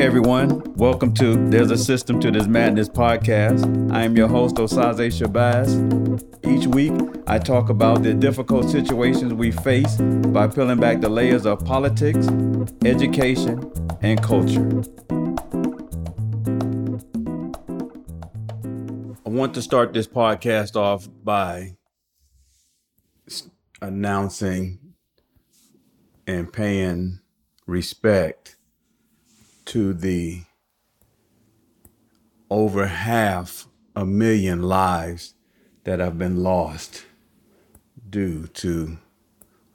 Hey everyone, welcome to There's a System to This Madness podcast. I am your host, Osaze Shabazz. Each week, I talk about the difficult situations we face by peeling back the layers of politics, education, and culture. I want to start this podcast off by announcing and paying respect to the over half a million lives that have been lost due to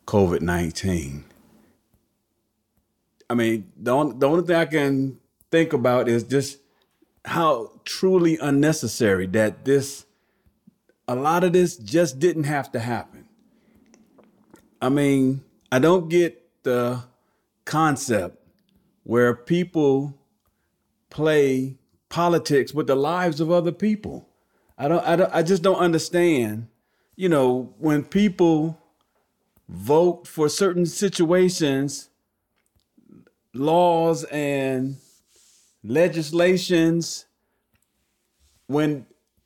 COVID 19. I mean, the only, the only thing I can think about is just how truly unnecessary that this, a lot of this just didn't have to happen. I mean, I don't get the concept where people play politics with the lives of other people. I don't, I don't I just don't understand, you know, when people vote for certain situations, laws and legislations when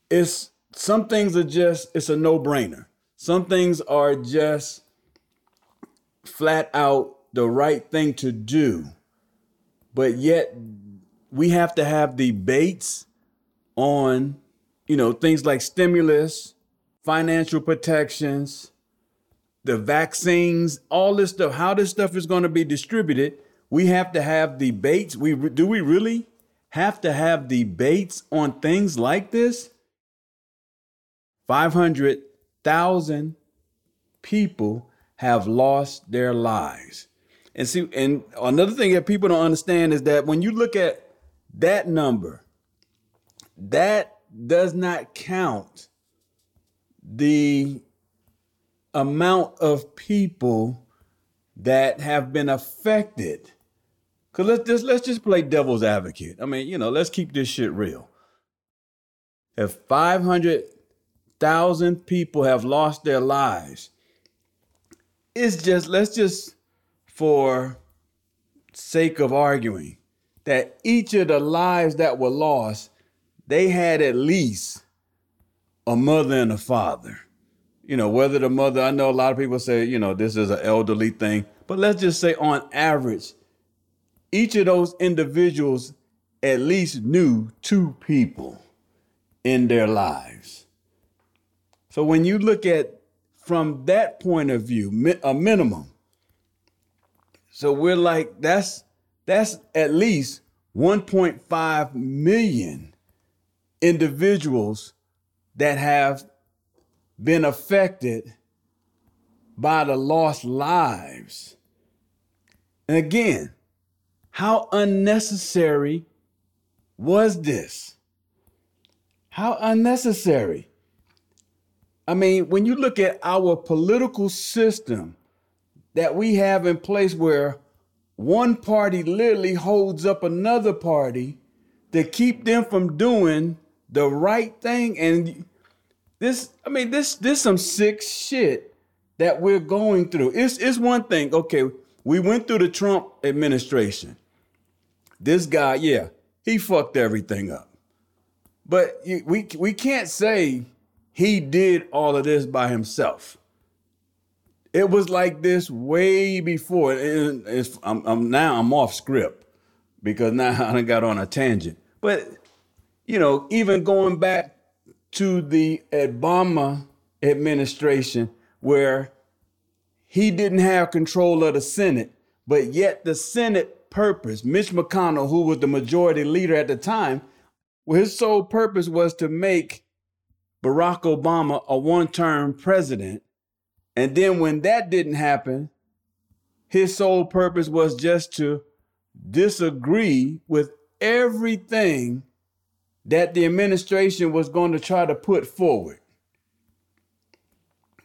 it's some things are just it's a no-brainer. Some things are just flat out the right thing to do but yet we have to have debates on you know things like stimulus financial protections the vaccines all this stuff how this stuff is going to be distributed. We have to have debates. We do we really have to have debates on things like this? 500,000 people have lost their lives and see, and another thing that people don't understand is that when you look at that number, that does not count the amount of people that have been affected. Cause let's just let's just play devil's advocate. I mean, you know, let's keep this shit real. If 500,000 people have lost their lives, it's just let's just for sake of arguing that each of the lives that were lost, they had at least a mother and a father. You know, whether the mother, I know a lot of people say, you know, this is an elderly thing, but let's just say on average, each of those individuals at least knew two people in their lives. So when you look at from that point of view, a minimum, so we're like, that's that's at least 1.5 million individuals that have been affected by the lost lives. And again, how unnecessary was this? How unnecessary. I mean, when you look at our political system, that we have in place where one party literally holds up another party to keep them from doing the right thing. And this i mean this this some sick shit that we're going through. It's it's one thing. Okay we went through the trump administration. This guy yeah he fucked everything up. But we we can't say he did all of this by himself it was like this way before. And it's, I'm, I'm now I'm off script because now I got on a tangent. But you know, even going back to the Obama administration, where he didn't have control of the Senate, but yet the Senate purpose, Mitch McConnell, who was the majority leader at the time, well, his sole purpose was to make Barack Obama a one-term president and then when that didn't happen, his sole purpose was just to disagree with everything that the administration was going to try to put forward.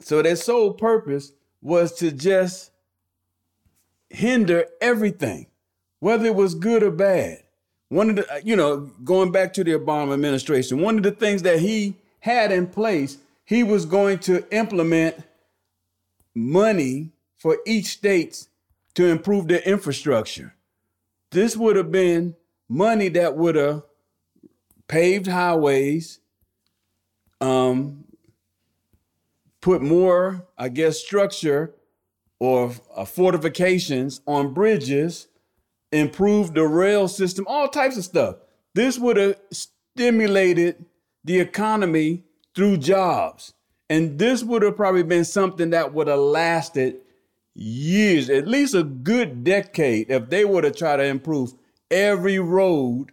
So their sole purpose was to just hinder everything, whether it was good or bad. One of the, uh, you know, going back to the Obama administration, one of the things that he had in place, he was going to implement money for each state to improve their infrastructure. This would have been money that would have paved highways, um, put more, I guess, structure or uh, fortifications on bridges, improved the rail system, all types of stuff. This would have stimulated the economy through jobs. And this would have probably been something that would have lasted years, at least a good decade, if they would have tried to improve every road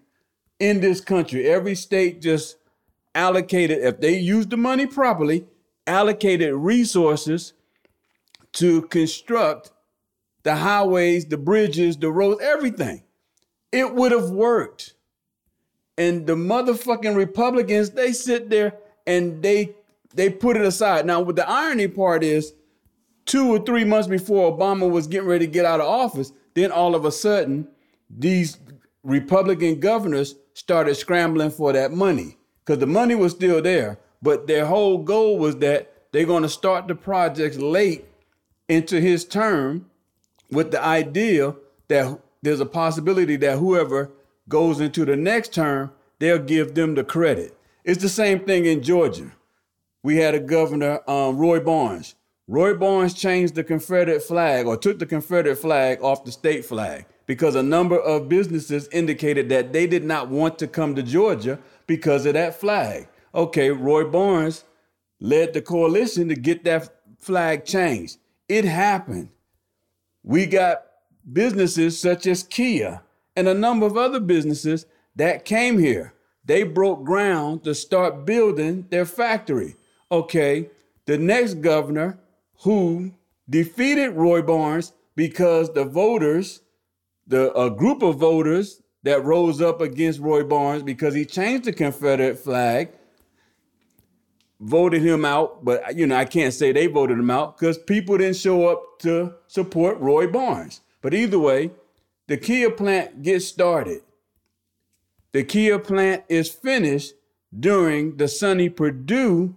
in this country. Every state just allocated, if they used the money properly, allocated resources to construct the highways, the bridges, the roads, everything. It would have worked. And the motherfucking Republicans, they sit there and they they put it aside. Now, what the irony part is, two or three months before Obama was getting ready to get out of office, then all of a sudden, these Republican governors started scrambling for that money because the money was still there. But their whole goal was that they're going to start the projects late into his term with the idea that there's a possibility that whoever goes into the next term, they'll give them the credit. It's the same thing in Georgia. We had a governor, um, Roy Barnes. Roy Barnes changed the Confederate flag or took the Confederate flag off the state flag because a number of businesses indicated that they did not want to come to Georgia because of that flag. Okay, Roy Barnes led the coalition to get that flag changed. It happened. We got businesses such as Kia and a number of other businesses that came here. They broke ground to start building their factory. Okay, the next governor who defeated Roy Barnes because the voters, the a group of voters that rose up against Roy Barnes because he changed the Confederate flag, voted him out. But you know, I can't say they voted him out because people didn't show up to support Roy Barnes. But either way, the Kia plant gets started. The Kia plant is finished during the Sonny Perdue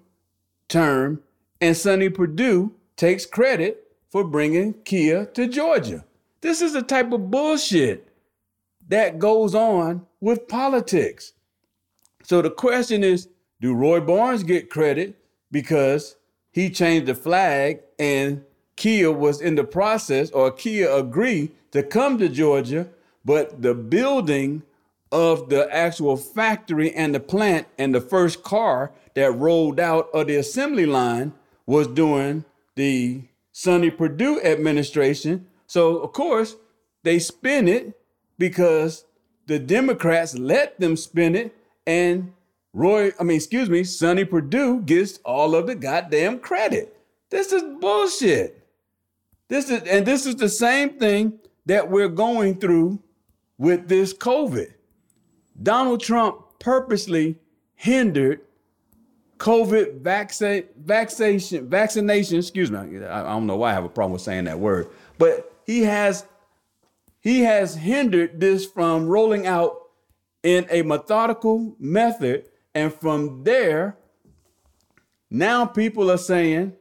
term, and Sonny Perdue takes credit for bringing Kia to Georgia. This is the type of bullshit that goes on with politics. So the question is do Roy Barnes get credit because he changed the flag and Kia was in the process, or Kia agreed to come to Georgia, but the building of the actual factory and the plant and the first car that rolled out of the assembly line was during the Sonny Perdue administration. So, of course, they spin it because the Democrats let them spin it, and Roy, I mean, excuse me, Sonny Perdue gets all of the goddamn credit. This is bullshit. This is, and this is the same thing that we're going through with this COVID. Donald Trump purposely hindered COVID vaccination, vaccination, excuse me, I don't know why I have a problem with saying that word, but he has he has hindered this from rolling out in a methodical method. And from there, now people are saying,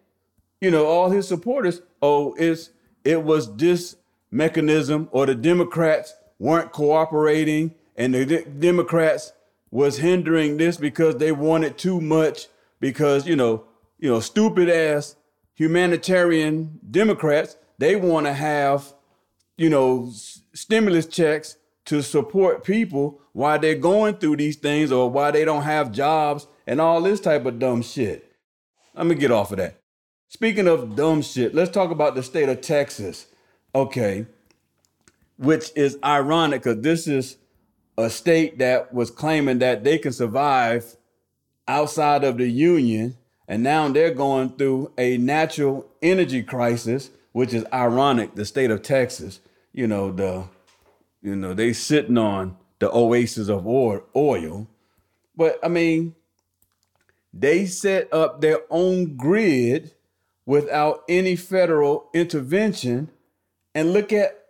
you know, all his supporters, oh, it's it was this mechanism or the Democrats weren't cooperating and the de- Democrats was hindering this because they wanted too much because you know you know stupid ass humanitarian Democrats they want to have you know s- stimulus checks to support people while they're going through these things or why they don't have jobs and all this type of dumb shit. Let me get off of that. Speaking of dumb shit, let's talk about the state of Texas. Okay. Which is ironic because this is a state that was claiming that they can survive outside of the union. And now they're going through a natural energy crisis, which is ironic. The state of Texas, you know, the, you know, they sitting on the oasis of oil. But I mean, they set up their own grid without any federal intervention. And look at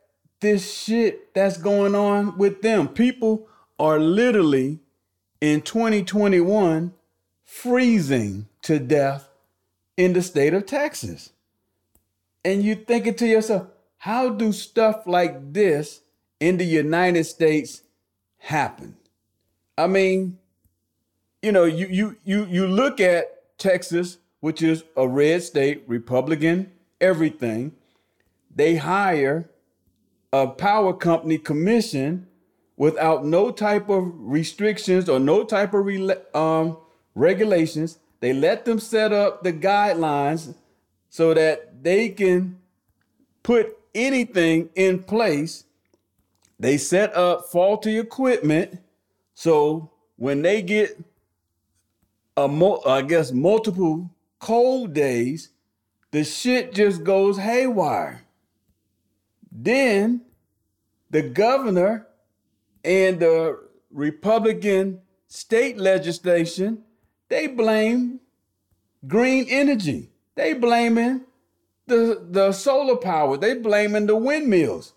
this shit that's going on with them. People are literally in 2021 freezing to death in the state of Texas. And you're thinking to yourself, how do stuff like this in the United States happen? I mean, you know, you you you you look at Texas, which is a red state, Republican, everything. They hire a power company commission without no type of restrictions or no type of um, regulations. They let them set up the guidelines so that they can put anything in place. They set up faulty equipment. So when they get a mo- I guess multiple cold days, the shit just goes haywire. Then the governor and the Republican state legislation, they blame green energy. They blaming the the solar power. They blaming the windmills.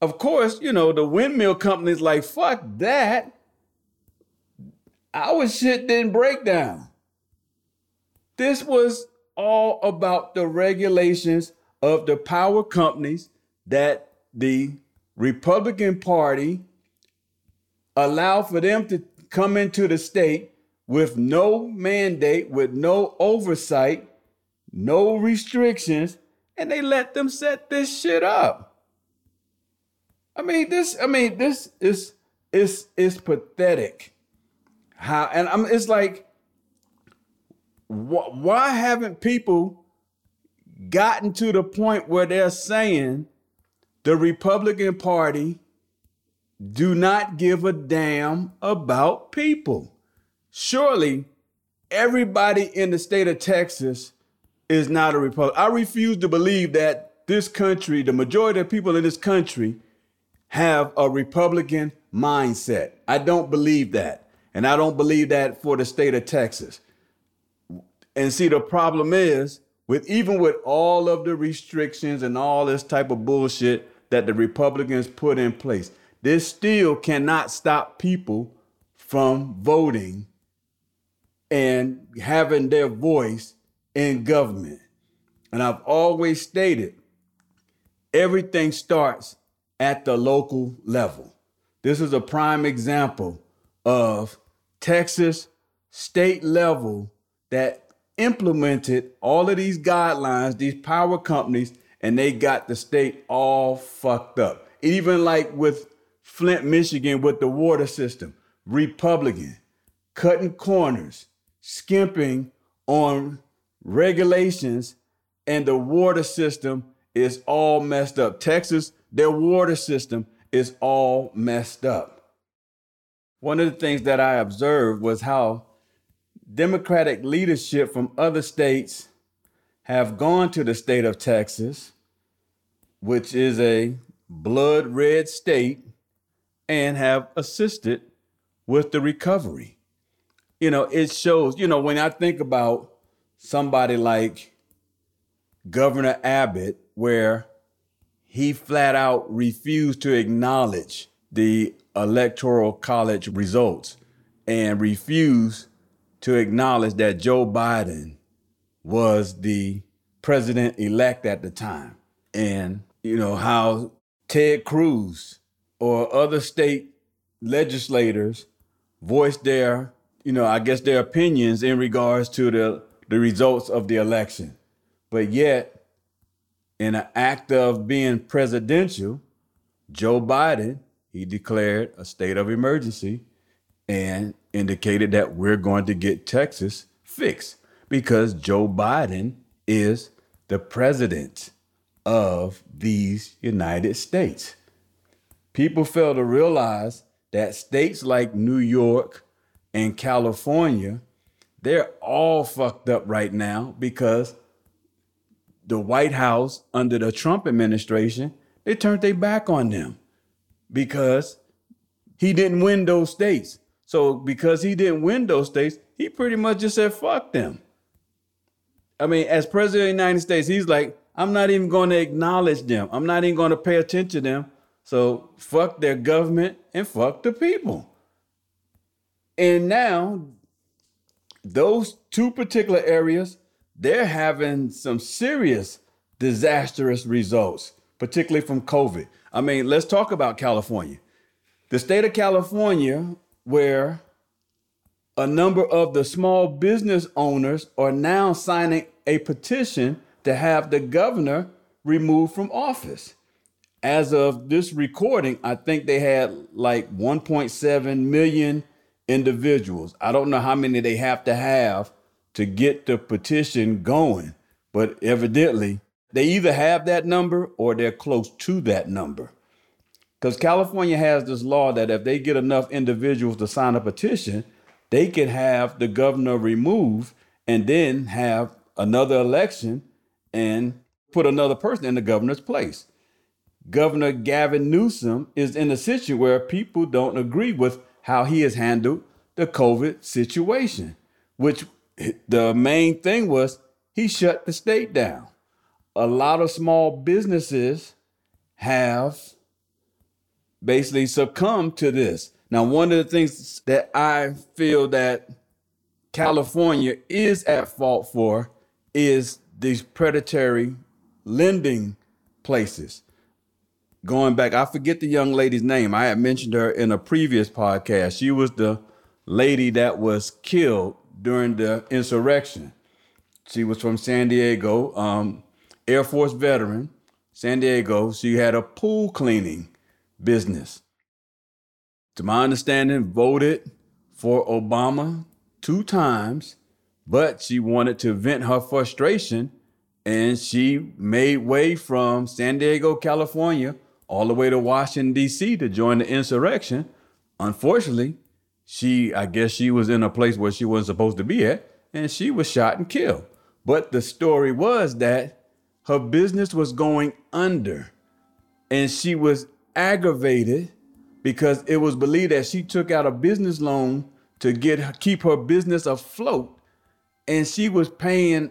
Of course, you know, the windmill companies like fuck that. Our shit didn't break down. This was all about the regulations of the power companies that the Republican Party allowed for them to come into the state with no mandate, with no oversight, no restrictions, and they let them set this shit up. I mean, this, I mean, this is is is pathetic. How and I'm it's like wh- why haven't people gotten to the point where they're saying the Republican Party do not give a damn about people. Surely everybody in the state of Texas is not a Republican. I refuse to believe that this country, the majority of people in this country, have a Republican mindset. I don't believe that. And I don't believe that for the state of Texas. And see, the problem is with even with all of the restrictions and all this type of bullshit that the Republicans put in place, this still cannot stop people from voting and having their voice in government. And I've always stated everything starts at the local level. This is a prime example of Texas state level that implemented all of these guidelines, these power companies, and they got the state all fucked up. Even like with Flint, Michigan, with the water system, Republican, cutting corners, skimping on regulations, and the water system is all messed up. Texas, their water system is all messed up. One of the things that I observed was how Democratic leadership from other states have gone to the state of Texas, which is a blood red state, and have assisted with the recovery. You know, it shows, you know, when I think about somebody like Governor Abbott, where he flat out refused to acknowledge the electoral college results and refused to acknowledge that Joe Biden was the president elect at the time. And, you know, how Ted Cruz or other state legislators voiced their, you know, I guess their opinions in regards to the, the results of the election. But yet, in an act of being presidential, Joe Biden, he declared a state of emergency and indicated that we're going to get Texas fixed because Joe Biden is the president of these United States. People fail to realize that states like New York and California, they're all fucked up right now because the White House under the Trump administration, they turned their back on them because he didn't win those states. So because he didn't win those states, he pretty much just said, fuck them. I mean, as president of the United States, he's like, I'm not even going to acknowledge them. I'm not even going to pay attention to them. So fuck their government and fuck the people. And now, those two particular areas, they're having some serious disastrous results, particularly from COVID. I mean, let's talk about California. the state of California, where a number of the small business owners are now signing a petition to have the governor removed from office. As of this recording, I think they had like 1.7 million individuals. I don't know how many they have to have to get the petition going, but evidently they either have that number or they're close to that number. Because California has this law that if they get enough individuals to sign a petition, they could have the governor removed and then have another election and put another person in the governor's place. Governor Gavin Newsom is in a situation where people don't agree with how he has handled the COVID situation, which the main thing was he shut the state down. A lot of small businesses have basically succumbed to this. Now, one of the things that I feel that California is at fault for is these predatory lending places. Going back, I forget the young lady's name. I had mentioned her in a previous podcast. She was the lady that was killed during the insurrection. She was from San Diego, um, Air Force veteran, San Diego. She had a pool cleaning business. To my understanding, voted for Obama two times, but she wanted to vent her frustration and she made way from San Diego, California, all the way to Washington, D.C. to join the insurrection. Unfortunately, she, I guess she was in a place where she wasn't supposed to be at, and she was shot and killed. But the story was that her business was going under, and she was aggravated because it was believed that she took out a business loan to get keep her business afloat, and she was paying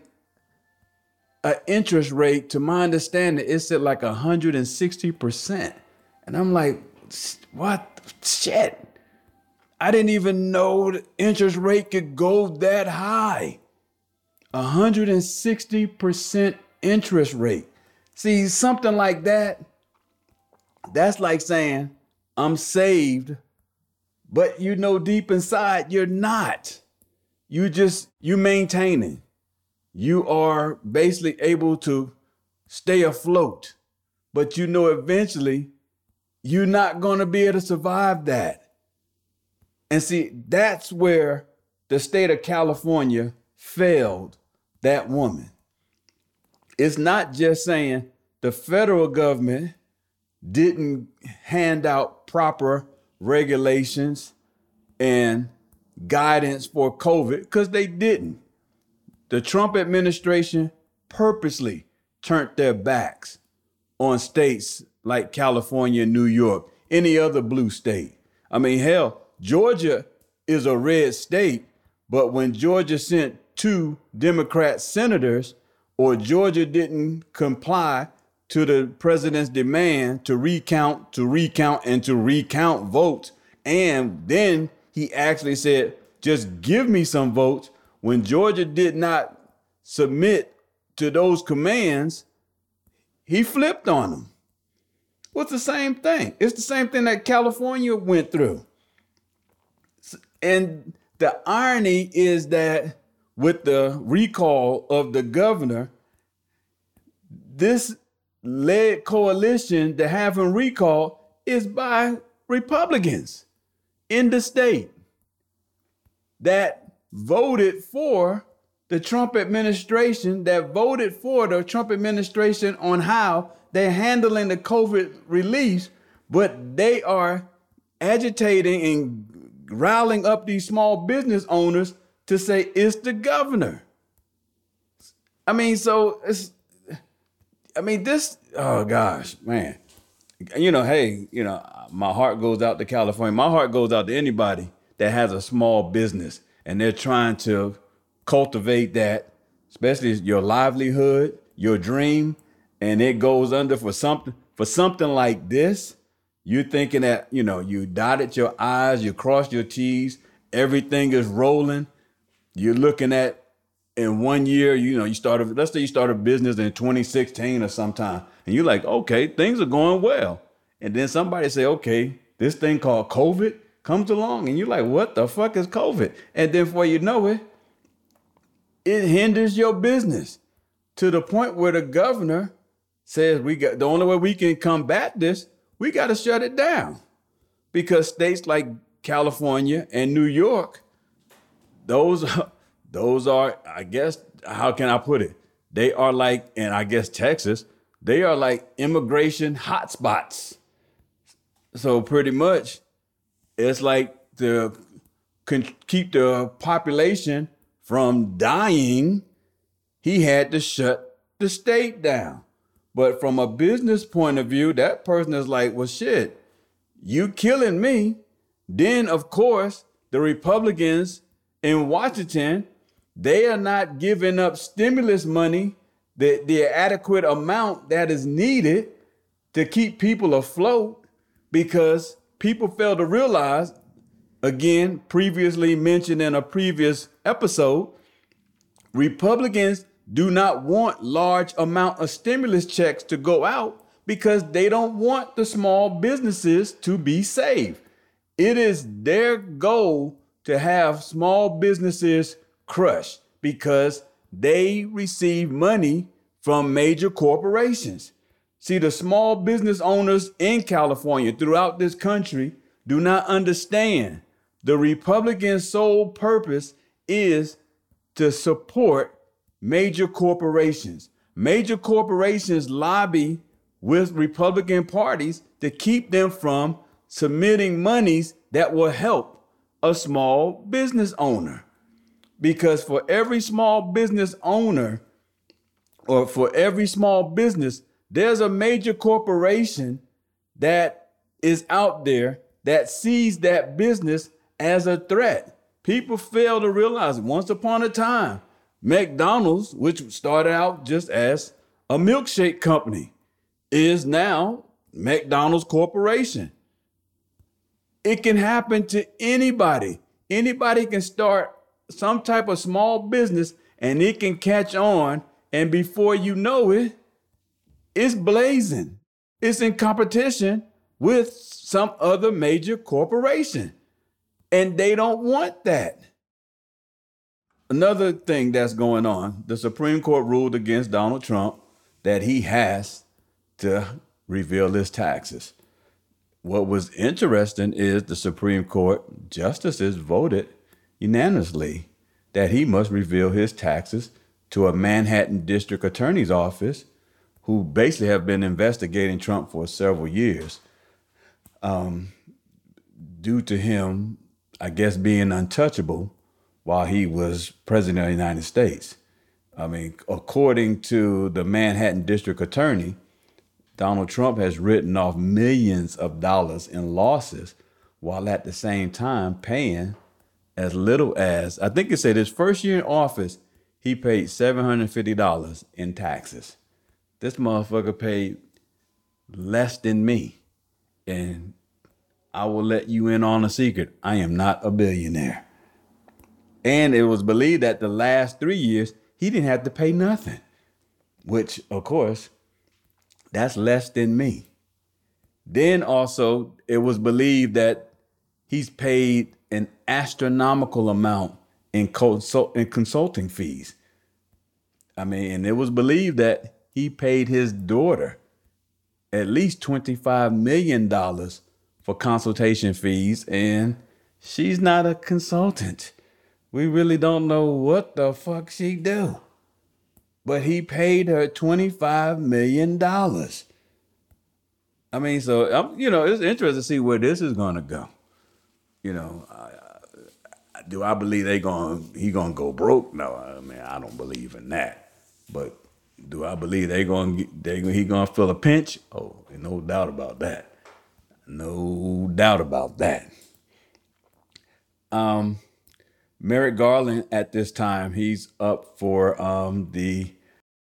an interest rate. To my understanding, it's at like hundred and sixty percent, and I'm like, what shit? I didn't even know the interest rate could go that high. 160% interest rate. See, something like that, that's like saying, I'm saved, but you know deep inside you're not. You just, you maintaining. You are basically able to stay afloat, but you know eventually you're not going to be able to survive that. And see, that's where the state of California failed that woman. It's not just saying the federal government didn't hand out proper regulations and guidance for COVID, because they didn't. The Trump administration purposely turned their backs on states like California New York, any other blue state. I mean, hell, Georgia is a red state, but when Georgia sent two Democrat senators, or Georgia didn't comply to the president's demand to recount, to recount, and to recount votes, and then he actually said, just give me some votes. When Georgia did not submit to those commands, he flipped on them. What's well, the same thing? It's the same thing that California went through. And the irony is that with the recall of the governor, this led coalition to have him recalled is by Republicans in the state that voted for the Trump administration, that voted for the Trump administration on how they're handling the COVID release, but they are agitating and riling up these small business owners to say it's the governor. I mean, so it's, I mean, this, oh gosh, man. You know, hey, you know, my heart goes out to California. My heart goes out to anybody that has a small business and they're trying to cultivate that, especially your livelihood, your dream, and it goes under for something for something like this you're thinking that, you know, you dotted your I's, you crossed your T's, everything is rolling. You're looking at in one year, you know, you started, let's say you started a business in 2016 or sometime, and you're like, okay, things are going well. And then somebody say, okay, this thing called COVID comes along and you're like, what the fuck is COVID? And then before you know it, it hinders your business to the point where the governor says we got the only way we can combat this, we got to shut it down. Because states like California and New York, those those are, I guess, how can I put it? They are like, and I guess Texas, they are like immigration hotspots. So pretty much, it's like to keep the population from dying, he had to shut the state down. But from a business point of view, that person is like, well, shit, you killing me. Then, of course, the Republicans in Washington, they are not giving up stimulus money, the, the adequate amount that is needed to keep people afloat because people fail to realize, again, previously mentioned in a previous episode, Republicans do not want large amount of stimulus checks to go out because they don't want the small businesses to be saved. It is their goal to have small businesses crushed because they receive money from major corporations. See, the small business owners in California, throughout this country, do not understand the Republicans' sole purpose is to support major corporations. Major corporations lobby with Republican parties to keep them from submitting monies that will help a small business owner. Because for every small business owner, or for every small business, there's a major corporation that is out there that sees that business as a threat. People fail to realize once upon a time, McDonald's, which started out just as a milkshake company, is now McDonald's Corporation. It can happen to anybody. Anybody can start some type of small business and it can catch on. And before you know it, it's blazing. It's in competition with some other major corporation. And they don't want that. Another thing that's going on the Supreme Court ruled against Donald Trump that he has to reveal his taxes. What was interesting is the Supreme Court justices voted unanimously that he must reveal his taxes to a Manhattan district attorney's office who basically have been investigating Trump for several years um, due to him, I guess, being untouchable while he was president of the United States. I mean, according to the Manhattan district attorney, Donald Trump has written off millions of dollars in losses while at the same time paying as little as, I think it said his first year in office, he paid $750 in taxes. This motherfucker paid less than me. And I will let you in on a secret. I am not a billionaire. And it was believed that the last three years, he didn't have to pay nothing, which, of course, that's less than me. Then also, it was believed that he's paid an astronomical amount in, consult- in consulting fees. I mean, and it was believed that he paid his daughter at least $25 million for consultation fees, and she's not a consultant. We really don't know what the fuck she do but he paid her $25 million. I mean, so, I'm, you know, it's interesting to see where this is going to go. You know, do I believe they going he to go broke? No, I mean, I don't believe in that. But do I believe they to they he to feel a pinch? Oh, no doubt about that. No doubt about that. Um, Merrick Garland at this time, he's up for um, the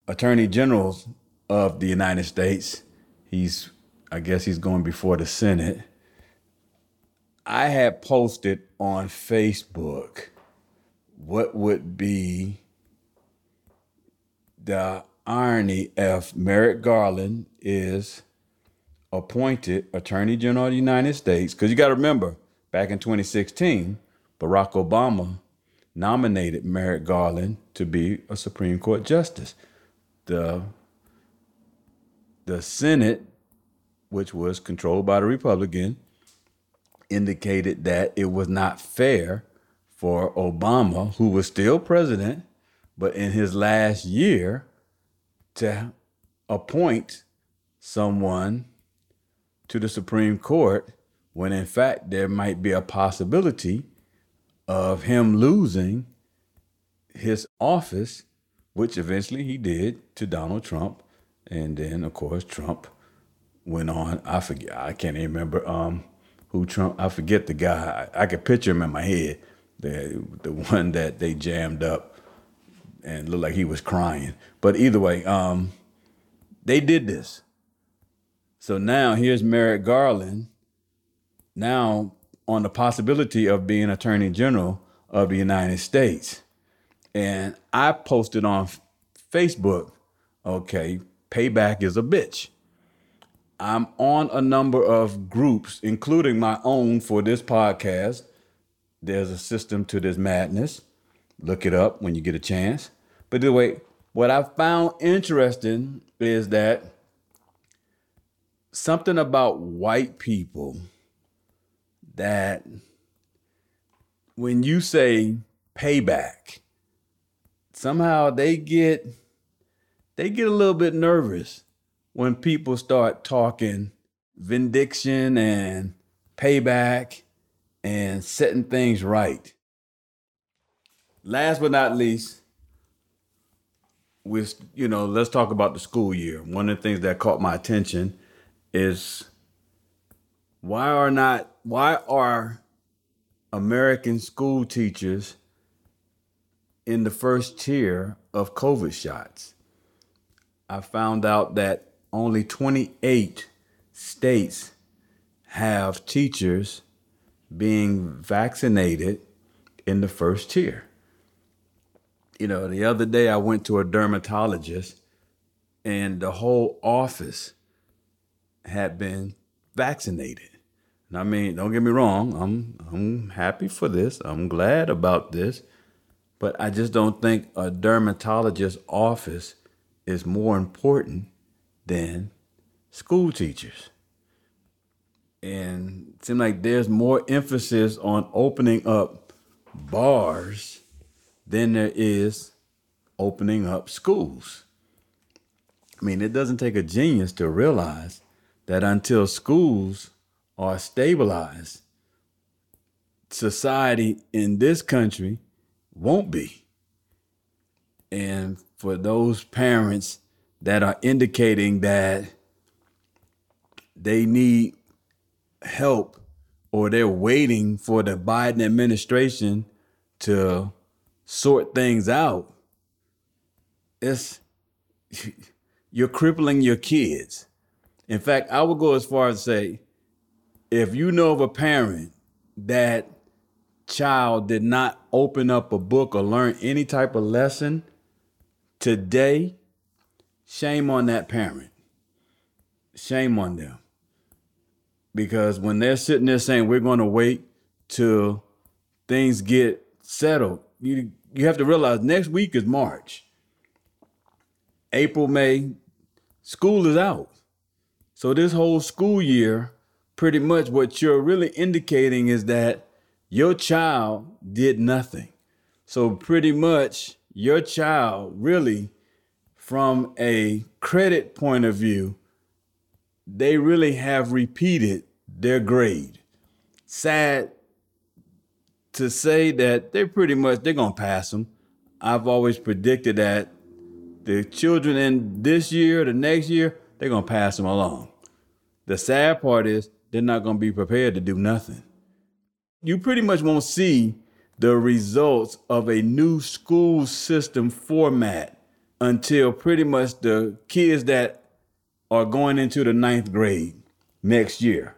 Attorney Generals of the United States. He's, I guess he's going before the Senate. I had posted on Facebook what would be the irony if Merrick Garland is appointed Attorney General of the United States, because you got to remember, back in 2016, Barack Obama nominated Merrick Garland to be a Supreme Court justice. The the Senate, which was controlled by the Republican, indicated that it was not fair for Obama, who was still president, but in his last year, to appoint someone to the Supreme Court when in fact there might be a possibility of him losing his office, which eventually he did to Donald Trump. And then, of course, Trump went on. I forget, I can't even remember um, who Trump, I forget the guy. I, I could picture him in my head, the, the one that they jammed up and looked like he was crying. But either way, um, they did this. So now here's Merrick Garland, now on the possibility of being Attorney General of the United States. And I posted on Facebook, okay, payback is a bitch. I'm on a number of groups, including my own for this podcast. There's a system to this madness. Look it up when you get a chance. But the way, what I found interesting is that something about white people that when you say payback, somehow they get they get a little bit nervous when people start talking vindication and payback and setting things right. Last but not least, with you know, let's talk about the school year. One of the things that caught my attention is why are not why are American school teachers in the first tier of COVID shots? I found out that only 28 states have teachers being vaccinated in the first tier. You know, the other day I went to a dermatologist and the whole office had been vaccinated. And I mean, don't get me wrong, I'm I'm happy for this. I'm glad about this. But I just don't think a dermatologist's office is more important than school teachers. And it seems like there's more emphasis on opening up bars than there is opening up schools. I mean, it doesn't take a genius to realize that until schools are stabilized, society in this country won't be. And for those parents that are indicating that they need help or they're waiting for the Biden administration to sort things out, it's you're crippling your kids. In fact, I would go as far as say, if you know of a parent that child did not open up a book or learn any type of lesson today, shame on that parent. Shame on them. Because when they're sitting there saying we're going to wait till things get settled, you you have to realize next week is March. April, May, school is out. So this whole school year, pretty much what you're really indicating is that your child did nothing. So pretty much your child really from a credit point of view, they really have repeated their grade. Sad to say that they're pretty much they're gonna pass them. I've always predicted that the children in this year, the next year, they're gonna pass them along. The sad part is they're not gonna be prepared to do nothing. You pretty much won't see the results of a new school system format until pretty much the kids that are going into the ninth grade next year.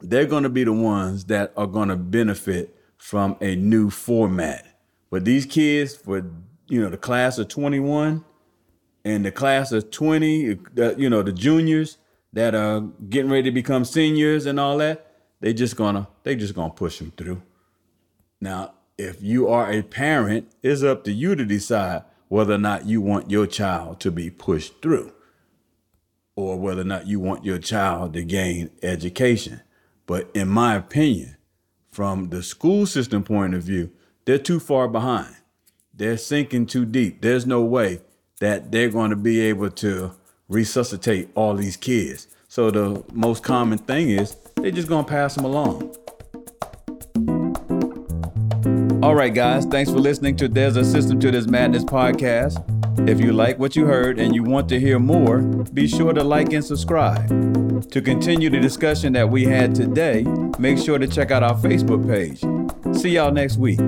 They're going to be the ones that are going to benefit from a new format. But these kids, for you know, the class of 21 and the class of 20, uh, you know, the juniors, that are getting ready to become seniors and all that, they just gonna they just gonna push them through. Now, if you are a parent, it's up to you to decide whether or not you want your child to be pushed through or whether or not you want your child to gain education. But in my opinion, from the school system point of view, they're too far behind. They're sinking too deep. There's no way that they're going to be able to resuscitate all these kids. So the most common thing is they're just going to pass them along. All right, guys, thanks for listening to There's a System to This Madness podcast. If you like what you heard and you want to hear more, be sure to like and subscribe. To continue the discussion that we had today, make sure to check out our Facebook page. See y'all next week.